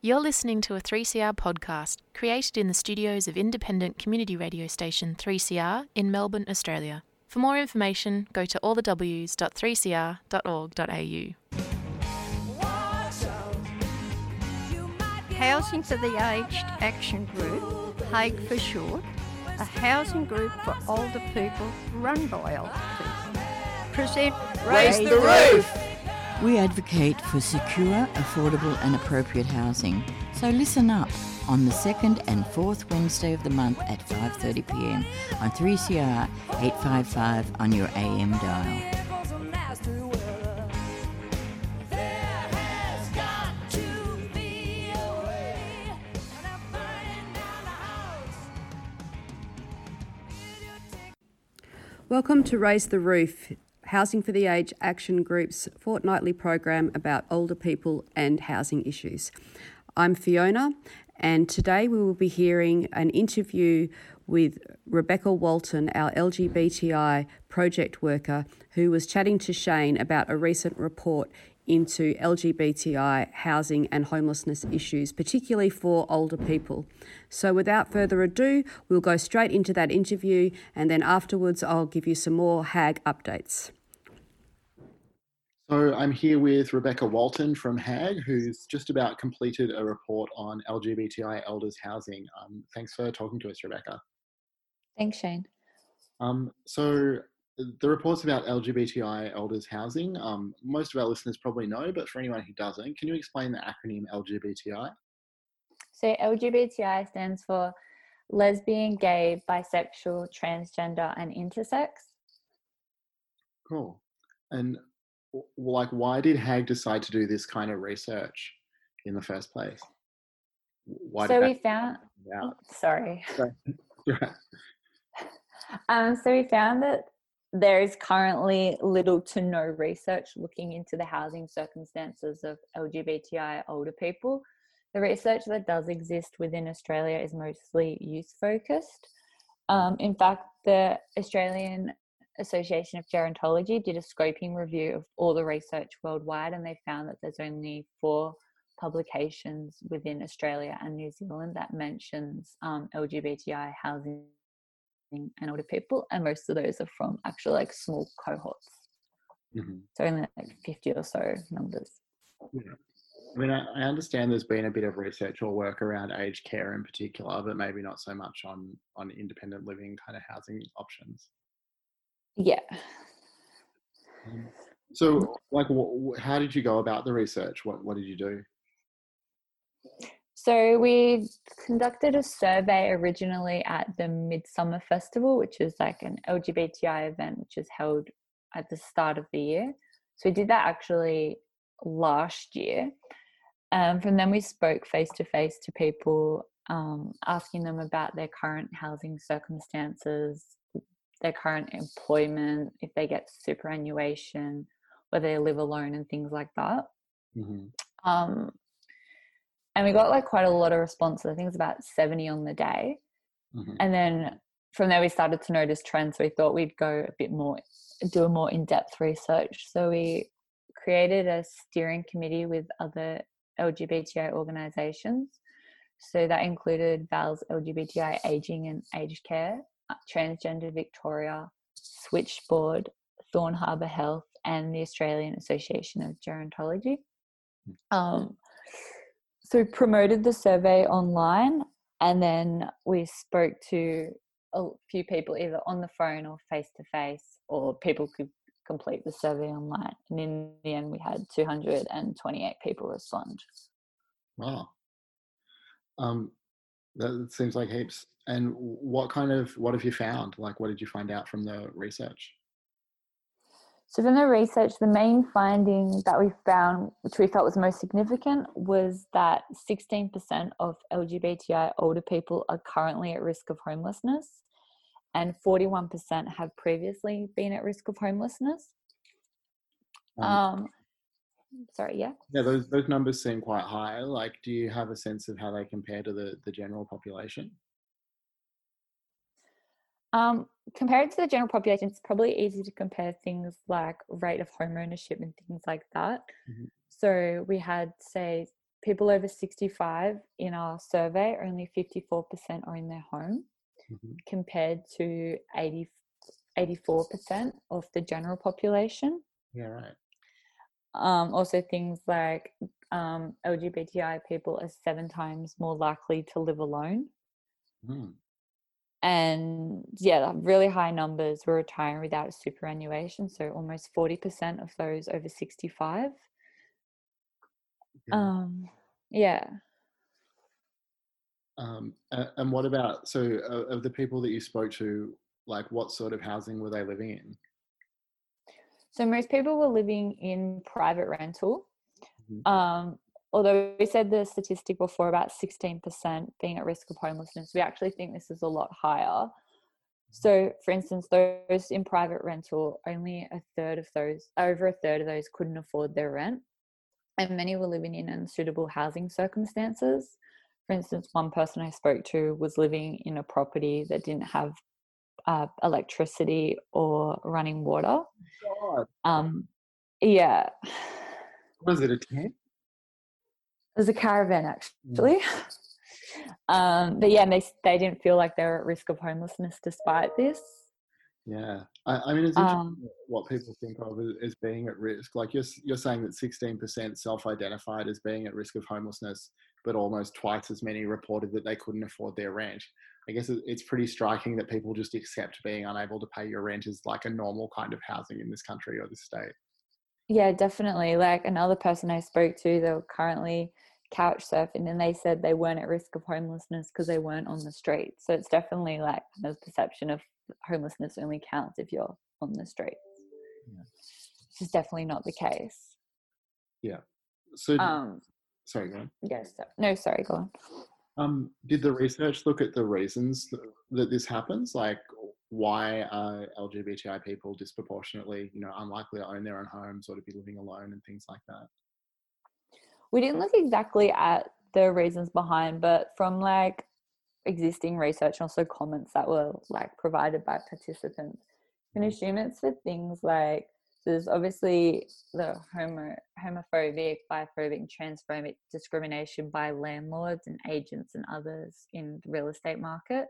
You're listening to a 3CR podcast created in the studios of independent community radio station 3CR in Melbourne, Australia. For more information, go to allthews.3cr.org.au. Housing for the Aged Action Group, HAG for short, a housing group for older people run by older people. Present Raise the Roof! We advocate for secure, affordable, and appropriate housing. So listen up on the second and fourth Wednesday of the month at 5:30 p.m. on 3CR 855 on your AM dial. Welcome to Raise the Roof, Housing for the Aged Action Group's fortnightly program about older people and housing issues. I'm Fiona, and today we will be hearing an interview with Rebecca Walton, our LGBTI project worker, who was chatting to Shane about a recent report into LGBTI housing and homelessness issues, particularly for older people. So, without further ado, we'll go straight into that interview, and then afterwards, I'll give you some more HAG updates. So I'm here with Rebecca Walton from HAG, who's just about completed a report on LGBTI elders housing. Um, thanks for talking to us, Rebecca. Thanks, Shane. Um, so the report's about LGBTI elders housing. Um, most of our listeners probably know, but for anyone who doesn't, can you explain the acronym LGBTI? So LGBTI stands for lesbian, gay, bisexual, transgender, and intersex. Cool. And like, why did HAG decide to do this kind of research in the first place? Why so we found. Oh, sorry. um, so we found that there is currently little to no research looking into the housing circumstances of LGBTI older people. The research that does exist within Australia is mostly youth focused. Um, in fact, the Australian Association of Gerontology did a scoping review of all the research worldwide, and they found that there's only four publications within Australia and New Zealand that mentions um, LGBTI housing and older people, and most of those are from actually like small cohorts. Mm-hmm. So only like 50 or so numbers. Yeah. I mean, I, I understand there's been a bit of research or work around aged care in particular, but maybe not so much on on independent living kind of housing options. Yeah. Um, so, like, wh- how did you go about the research? What What did you do? So we conducted a survey originally at the Midsummer Festival, which is like an LGBTI event, which is held at the start of the year. So we did that actually last year. Um, from then we spoke face to face to people, um, asking them about their current housing circumstances, their current employment, if they get superannuation, whether they live alone, and things like that. Mm-hmm. Um, and we got like quite a lot of responses. I think it's about 70 on the day. Mm-hmm. And then from there, we started to notice trends. So we thought we'd go a bit more, do a more in depth research. So we created a steering committee with other LGBTI organizations. So that included VAL's LGBTI Aging and Aged Care, Transgender Victoria, Switchboard, Thorne Harbour Health, and the Australian Association of Gerontology. Um, so promoted the survey online and then we spoke to a few people either on the phone or face to face or people could complete the survey online. And in the end we had 228 people respond. Wow. Um that seems like heaps. And what kind of what have you found? Like what did you find out from the research? So, from the research, the main finding that we found, which we felt was most significant, was that 16% of LGBTI older people are currently at risk of homelessness, and 41% have previously been at risk of homelessness. Um, um, sorry, yeah. Yeah, those those numbers seem quite high. Like, do you have a sense of how they compare to the the general population? Um, compared to the general population, it's probably easy to compare things like rate of home ownership and things like that. Mm-hmm. So we had, say, people over 65 in our survey, only 54% are in their home, Mhm. compared to 80, 84% of the general population. Yeah, right. Um, also, things like um, LGBTI people are seven times more likely to live alone. Mm. And yeah, really high numbers were retiring without superannuation. So almost 40% of those over 65. Yeah. Um, yeah. Um, and what about so of the people that you spoke to, like what sort of housing were they living in? So most people were living in private rental. Mhm. Um, although we said the statistic before about 16% being at risk of homelessness, we actually think this is a lot higher. So, for instance, those in private rental, only a third of those, over a third of those, couldn't afford their rent, and many were living in unsuitable housing circumstances. For instance, one person I spoke to was living in a property that didn't have uh, electricity or running water. God, Um, yeah, was it a tent? it was a caravan actually. Um, but yeah, they they didn't feel like they were at risk of homelessness despite this. Yeah, I, I mean it's interesting Um, what people think of as, as being at risk. Like you're you're saying that 16% self-identified as being at risk of homelessness, but almost twice as many reported that they couldn't afford their rent. I guess it's pretty striking that people just accept being unable to pay your rent as like a normal kind of housing in this country or this state. Yeah, definitely. Like another person I spoke to, they were currently couch surfing and they said they weren't at risk of homelessness because they weren't on the street. So it's definitely like the perception of homelessness only counts if you're on the streets. Yeah. Which is definitely not the case. Yeah. So, Um sorry, go on. yes. so- no, sorry, go on. Um, did the research look at the reasons that, this happens? Like, why are LGBTI people disproportionately, you know, unlikely to own their own homes or to be living alone and things like that? we didn't look exactly at the reasons behind, but from like existing research and also comments that were like provided by participants, you can assume it's for things like there's obviously the homo homophobic, biphobic, transphobic discrimination by landlords and agents and others in the real estate market.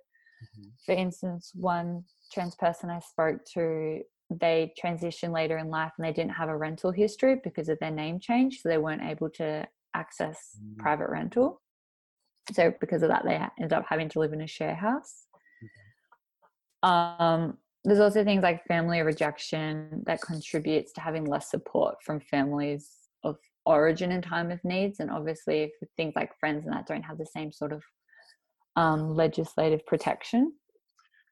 Mhm. For instance, one trans person I spoke to, they transitioned later in life and they didn't have a rental history because of their name change, so they weren't able to access Mm. private rental. So because of that, they ended up having to live in a share house. Um, there's also things like family rejection that contributes to having less support from families of origin in time of needs, and obviously things like friends and that don't have the same sort of um, legislative protection.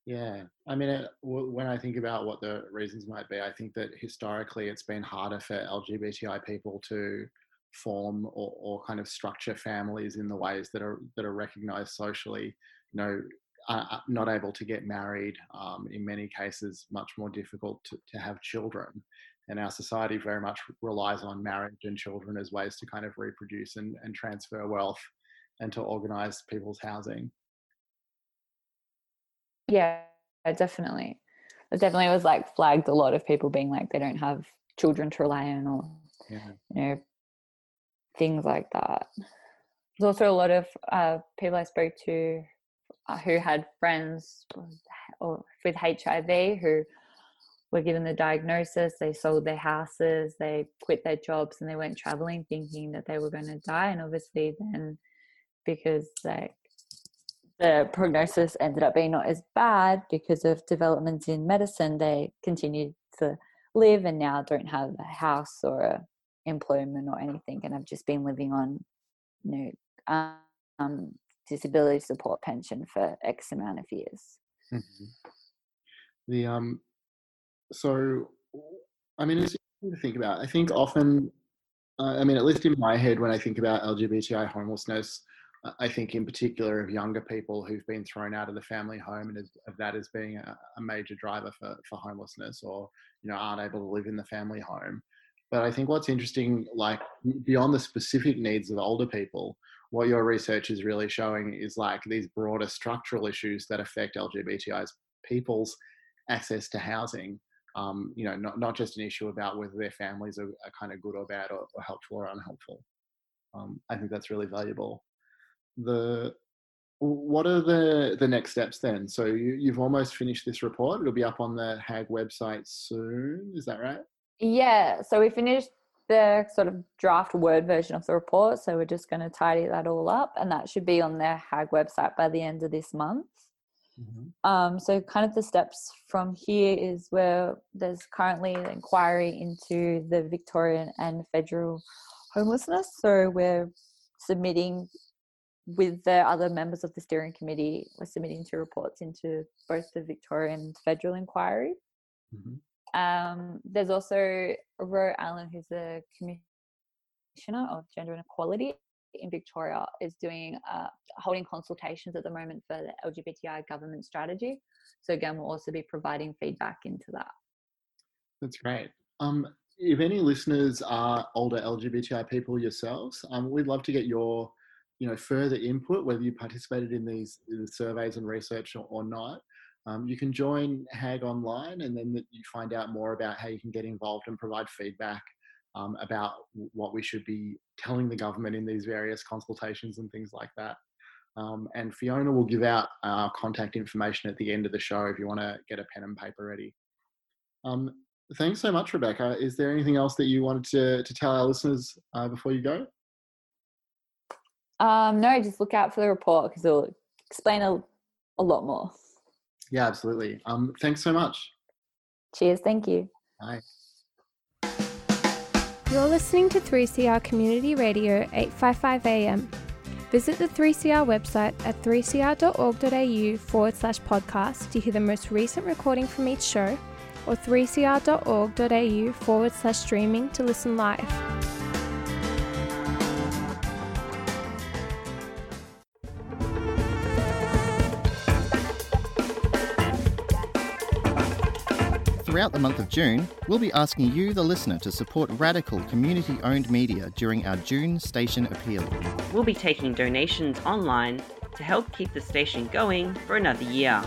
Yeah, I mean, it, w- when I think about what the reasons might be, I think that historically it's been harder for LGBTI people to form or, or kind of structure families in the ways that are that are recognised socially. You know, uh, uh, not able to get married. Um, in many cases, much more difficult to, to have children. And our society very much relies on marriage and children as ways to kind of reproduce and, and transfer wealth and to organise people's housing. Yeah, definitely. It definitely was like flagged a lot of people being like they don't have children to rely on or Yeah. you know things like that. There's also a lot of uh, people I spoke to who had friends with HIV who were given the diagnosis. They sold their houses, they quit their jobs, and they went traveling thinking that they were going to die. And obviously, then because like the prognosis ended up being not as bad because of developments in medicine, they continued to live and now don't have a house or a employment or anything and I've just been living on you know um, disability support pension for x amount of years Mhm. The um, so I mean, it's interesting to think about. I think often, uh, I mean, at least in my head, when I think about LGBTI homelessness, I think in particular of younger people who've been thrown out of the family home, and of that as being a, a major driver for for homelessness, or you know, aren't able to live in the family home. But I think what's interesting, like beyond the specific needs of older people, what your research is really showing is like these broader structural issues that affect LGBTI's people's access to housing. Um, you know, not, not just an issue about whether their families are, are kind of good or bad or, or helpful or unhelpful. Um, I think that's really valuable. The what are the the next steps then? So you, you've almost finished this report. It'll be up on the HAG website soon. Is that right? Yeah. So we finished the sort of draft word version of the report. So we're just going to tidy that all up, and that should be on the HAG website by the end of this month. Mm-hmm. Um, so, kind of the steps from here is where there's currently an inquiry into the Victorian and federal homelessness. So, we're submitting with the other members of the steering committee, we're submitting two reports into both the Victorian and federal inquiry. Mm-hmm. Um, there's also Ro Allen, who's the commissioner of gender inequality in Victoria, is doing uh, holding consultations at the moment for the LGBTI government strategy. So again, we'll also be providing feedback into that. That's great. Um, if any listeners are older LGBTI people yourselves, um, we'd love to get your you know further input whether you participated in these in surveys and research or, or not um, you can join hag online and then you find out more about how you can get involved and provide feedback um, about what we should be telling the government in these various consultations and things like that. Um, and fiona will give out our contact information at the end of the show if you want to get a pen and paper ready. Um, thanks so much rebecca. Is there anything else that you wanted to, to tell our listeners uh, before you go? Um, no, just look out for the report because it'll explain a, a lot more. Yeah, absolutely. Um, thanks so much. Cheers. Thank you. Bye. You're listening to 3CR Community Radio 855 AM. Visit the 3CR website at 3cr.org.au forward slash podcast to hear the most recent recording from each show or 3cr.org.au forward slash streaming to listen live. Throughout the month of June, we'll be asking you, the listener, to support radical community owned media during our June station appeal. We'll be taking donations online to help keep the station going for another year.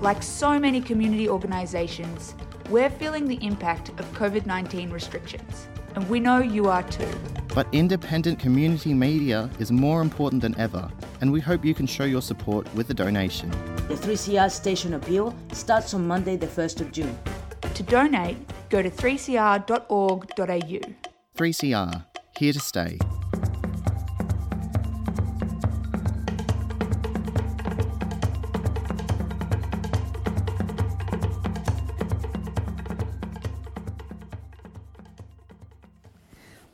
Like so many community organisations, we're feeling the impact of COVID 19 restrictions, and we know you are too. But independent community media is more important than ever, and we hope you can show your support with a donation. The 3CR Station Appeal starts on Monday, the 1st of June. To donate, go to 3cr.org.au. 3CR, here to stay.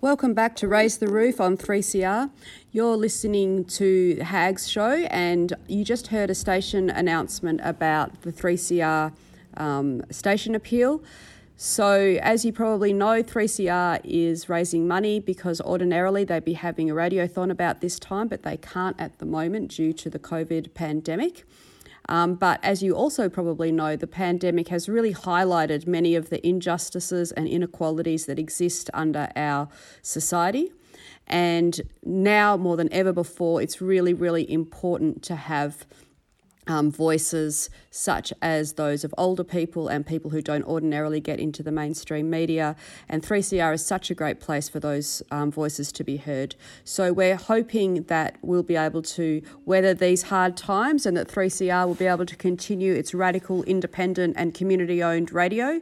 Welcome back to Raise the Roof on 3CR. You're listening to Hag's show, and you just heard a station announcement about the 3CR um, station appeal. So, as you probably know, 3CR is raising money because ordinarily they'd be having a radiothon about this time, but they can't at the moment due to the COVID pandemic. Um, but as you also probably know, the pandemic has really highlighted many of the injustices and inequalities that exist under our society. And now more than ever before, it's really, really important to have um, voices such as those of older people and people who don't ordinarily get into the mainstream media. And 3CR is such a great place for those um, voices to be heard. So we're hoping that we'll be able to weather these hard times and that 3CR will be able to continue its radical, independent, and community owned radio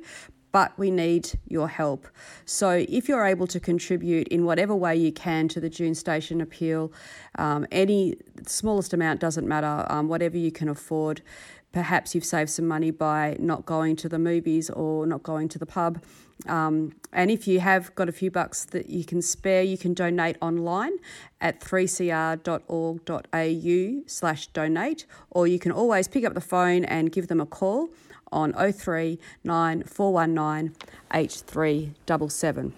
but we need your help. So, if you're able to contribute in whatever way you can to the June Station appeal, um, any smallest amount doesn't matter, um, whatever you can afford. Perhaps you've saved some money by not going to the movies or not going to the pub. Um, and if you have got a few bucks that you can spare, you can donate online at 3cr.org.au slash donate, or you can always pick up the phone and give them a call on 03 9419 8377.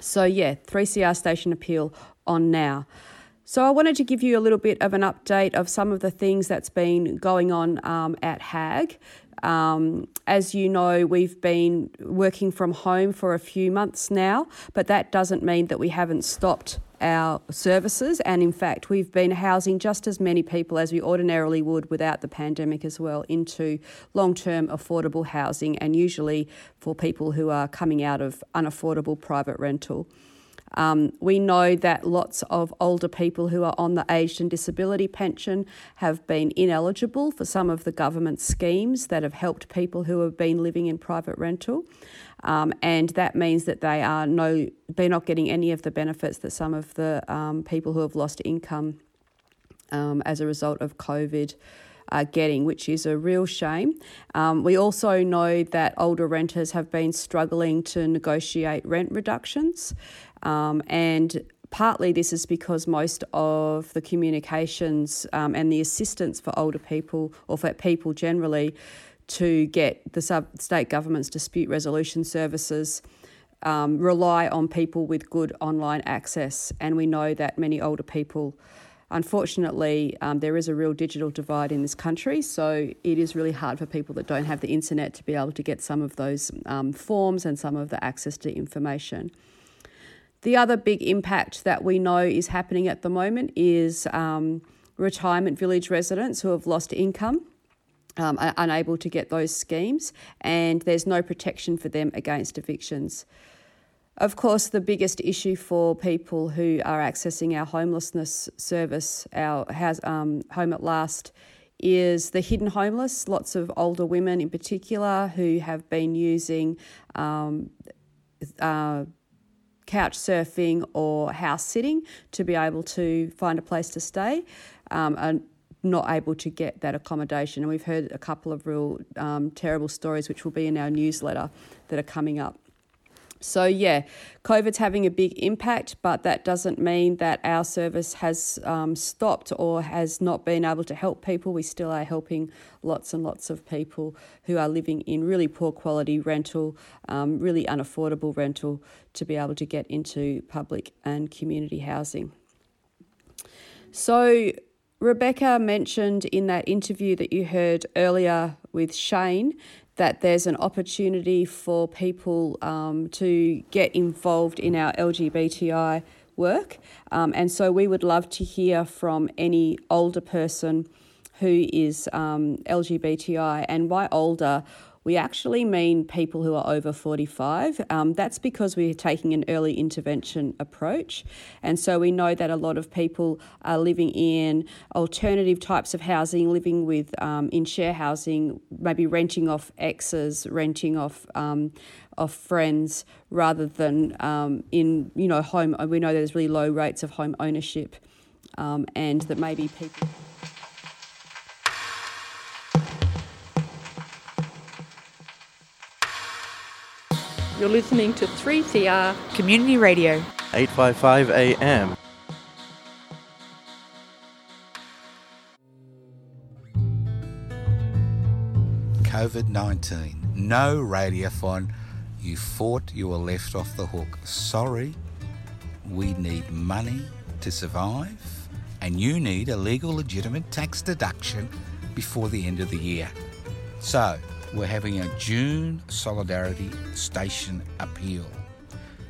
So, yeah, 3CR station appeal on now. So, I wanted to give you a little bit of an update of some of the things that's been going on um, at HAG. Um, as you know, we've been working from home for a few months now, but that doesn't mean that we haven't stopped our services. And in fact, we've been housing just as many people as we ordinarily would without the pandemic as well into long term affordable housing, and usually for people who are coming out of unaffordable private rental. Um, we know that lots of older people who are on the aged and disability pension have been ineligible for some of the government schemes that have helped people who have been living in private rental. Um, and that means that they are no, they're not getting any of the benefits that some of the um, people who have lost income um, as a result of COVID are getting, which is a real shame. Um, we also know that older renters have been struggling to negotiate rent reductions, um, and partly this is because most of the communications um, and the assistance for older people or for people generally to get the sub state government's dispute resolution services. Um, rely on people with good online access, and we know that many older people Unfortunately, um, there is a real digital divide in this country, so it is really hard for people that don't have the internet to be able to get some of those um, forms and some of the access to information. The other big impact that we know is happening at the moment is um, retirement village residents who have lost income. Um, are unable to get those schemes, and there's no protection for them against evictions. Of course, the biggest issue for people who are accessing our homelessness service, our house, um, Home at Last, is the hidden homeless. Lots of older women, in particular, who have been using um, uh, couch surfing or house sitting to be able to find a place to stay. Um, and not able to get that accommodation. And we've heard a couple of real um, terrible stories, which will be in our newsletter that are coming up. So, yeah, COVID's having a big impact, but that doesn't mean that our service has um, stopped or has not been able to help people. We still are helping lots and lots of people who are living in really poor quality rental, um, really unaffordable rental, to be able to get into public and community housing. So, Rebecca mentioned in that interview that you heard earlier with Shane that there's an opportunity for people um, to get involved in our LGBTI work. Um, and so we would love to hear from any older person who is um, LGBTI. And by older, we actually mean people who are over 45. Um, that's because we're taking an early intervention approach. And so we know that a lot of people are living in alternative types of housing, living with um, in share housing, maybe renting off exes, renting off. Um, of friends rather than um, in you know home we know there's really low rates of home ownership um, and that maybe people You're listening to 3CR Community Radio, 855 AM. COVID 19. No radiothon. You fought, you were left off the hook. Sorry, we need money to survive, and you need a legal, legitimate tax deduction before the end of the year. So, we're having a June Solidarity Station appeal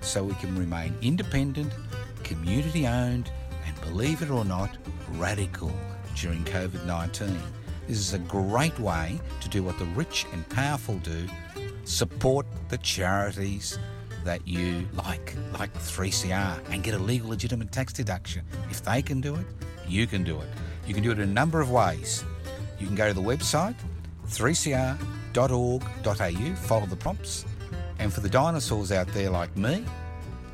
so we can remain independent, community owned, and believe it or not, radical during COVID 19. This is a great way to do what the rich and powerful do support the charities that you like, like 3CR, and get a legal, legitimate tax deduction. If they can do it, you can do it. You can do it in a number of ways. You can go to the website 3CR www.ecc.org.au, follow the prompts. And for the dinosaurs out there like me,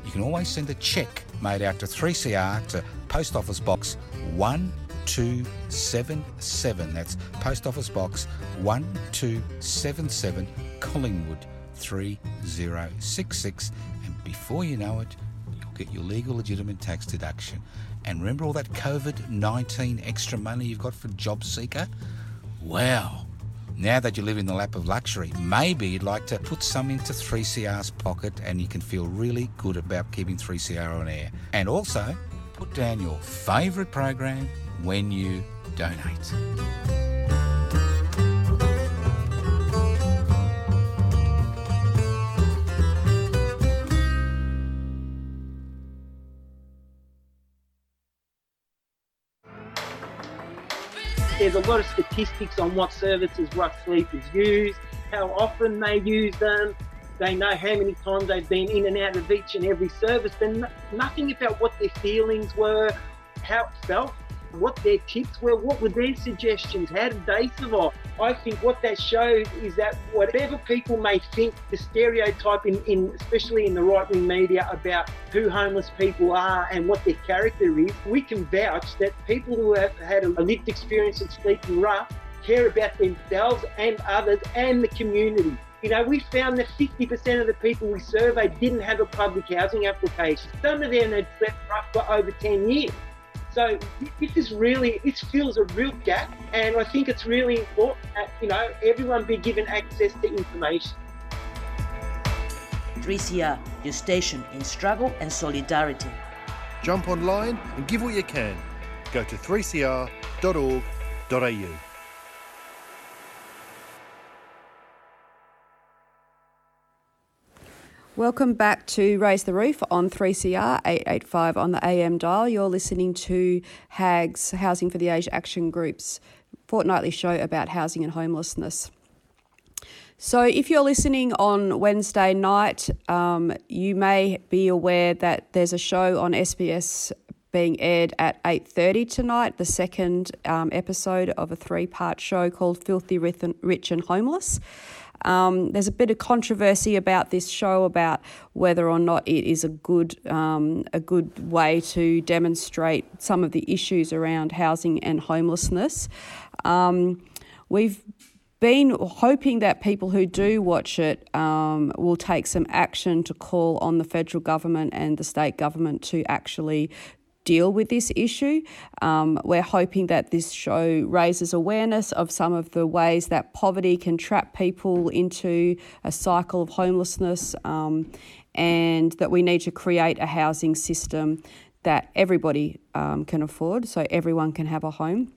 you can always send a cheque made out to 3CR to Post Office Box 1277. That's Post Office Box 1277, Collingwood 3066. And before you know it, you'll get your legal legitimate tax deduction. And remember all that COVID 19 extra money you've got for JobSeeker? Wow now that you live in the lap of luxury, maybe you'd like to put some into 3CR's pocket and you can feel really good about keeping 3CR on air. And also, put down your favourite program when you donate. There's a lot of statistics on what services rough sleep is used, how often they use them, They know how many times they've been in and out of each and every service, but nothing about what their feelings were, how it felt, what their tips were, what were their suggestions, how did they survive. I think what that shows is that whatever people may think, the stereotype in, in especially in the right wing media about who homeless people are and what their character is, we can vouch that people who have had a lived experience of sleeping rough care about themselves and others and the community. You know, we found that 50% of the people we surveyed didn't have a public housing application. Some of them had slept rough for over 10 years. So this is really, this fills a real gap, and I think it's really important that you know everyone be given access to information. 3CR, your station in struggle and solidarity. Jump online and give what you can. Go to 3cr.org.au. Welcome back to Raise the Roof on 3CR 885 on the AM dial. You're listening to HAG's Housing for the Aged Action Group's fortnightly show about housing and homelessness. So, if you're listening on Wednesday night, um, you may be aware that there's a show on SBS being aired at 8.30 tonight, the second um, episode of a three-part show called Filthy Rich and Homeless. Um, there's a bit of controversy about this show about whether or not it is a good um, a good way to demonstrate some of the issues around housing and homelessness. Um, we've been hoping that people who do watch it um, will take some action to call on the federal government and the state government to actually deal with this issue. Um, we're hoping that this show raises awareness of some of the ways that poverty can trap people into a cycle of homelessness um, and that we need to create a housing system that everybody um, can afford so everyone can have a home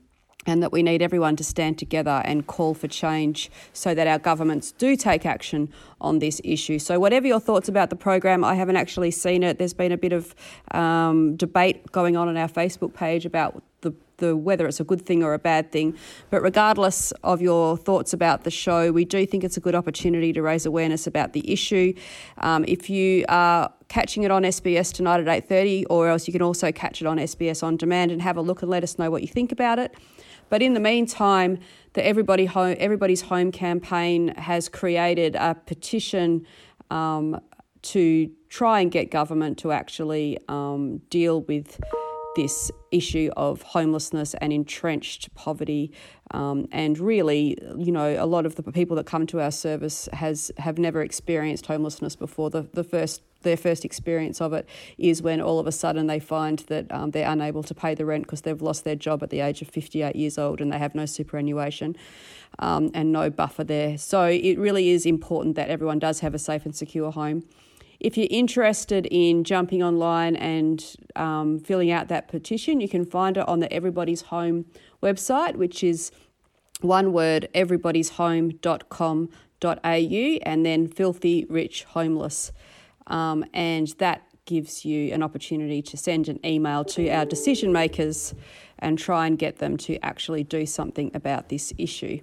and that we need everyone to stand together and call for change so that our governments do take action on this issue. So, whatever your thoughts about the program, I haven't actually seen it. There's been a bit of um, debate going on on our Facebook page about the, the whether it's a good thing or a bad thing. But regardless of your thoughts about the show, we do think it's a good opportunity to raise awareness about the issue. Um, if you are catching it on SBS tonight at 8:30, or else you can also catch it on SBS on demand and have a look and let us know what you think about it. But in the meantime, the Everybody Home, Everybody's Home campaign has created a petition um, to try and get government to actually um, deal with this issue of homelessness and entrenched poverty. Um, and really, you know, a lot of the people that come to our service has have never experienced homelessness before. The, the first their first experience of it is when all of a sudden they find that um, they're unable to pay the rent because they've lost their job at the age of 58 years old and they have no superannuation um, and no buffer there. So it really is important that everyone does have a safe and secure home. If you're interested in jumping online and um, filling out that petition, you can find it on the Everybody's Home website, which is one word everybody's everybody'shome.com.au and then filthy rich homeless. Um, and that gives you an opportunity to send an email to our decision makers and try and get them to actually do something about this issue.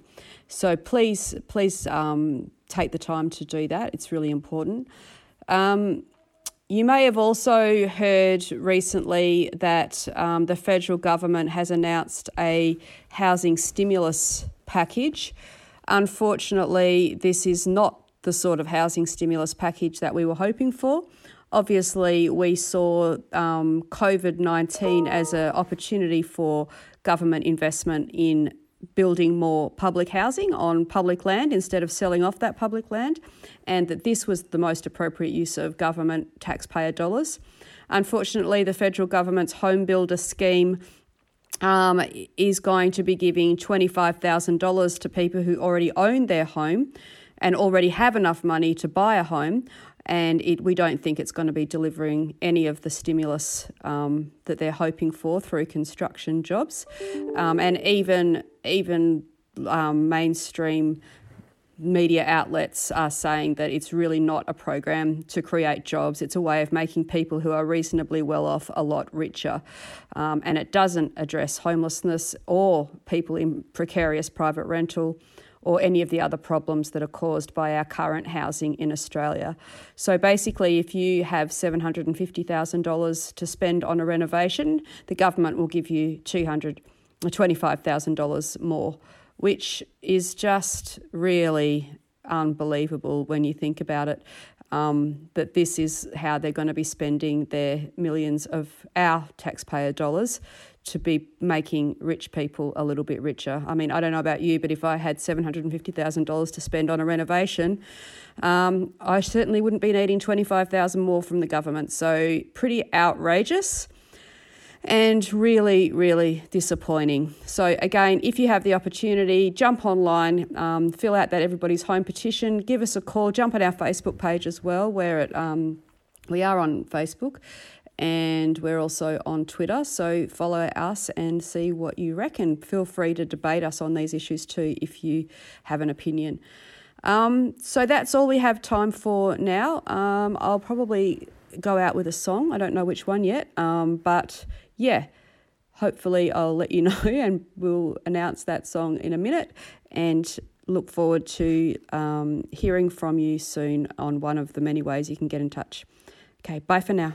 So please, please um, take the time to do that. It's really important. Um, you may have also heard recently that um, the federal government has announced a housing stimulus package. Unfortunately, this is not the sort of housing stimulus package that we were hoping for. Obviously, we saw um, COVID 19 as an opportunity for government investment in building more public housing on public land instead of selling off that public land, and that this was the most appropriate use of government taxpayer dollars. Unfortunately, the federal government's home builder scheme um, is going to be giving $25,000 to people who already own their home and already have enough money to buy a home. And it, we don't think it's going to be delivering any of the stimulus um, that they're hoping for through construction jobs. Um, and even, even um, mainstream media outlets are saying that it's really not a program to create jobs. It's a way of making people who are reasonably well off a lot richer. Um, and it doesn't address homelessness or people in precarious private rental or any of the other problems that are caused by our current housing in Australia. So basically, if you have $750,000 to spend on a renovation, the government will give you $225,000 more, which is just really unbelievable when you think about it. Um, that this is how they're going to be spending their millions of our taxpayer dollars to be making rich people a little bit richer. I mean, I don't know about you, but if I had $750,000 to spend on a renovation, um, I certainly wouldn't be needing 25,000 more from the government. So pretty outrageous and really, really disappointing. So, again, if you have the opportunity, jump online, um, fill out that Everybody's Home petition, give us a call, jump on our Facebook page as well, where it, um, we are on Facebook and we're also on Twitter. So, follow us and see what you reckon. Feel free to debate us on these issues too if you have an opinion. Um, so, that's all we have time for now. Um, I'll probably go out with a song. I don't know which one yet, um, but yeah, hopefully I'll let you know and we'll announce that song in a minute and look forward to um, hearing from you soon on one of the many ways you can get in touch. Okay, bye for now.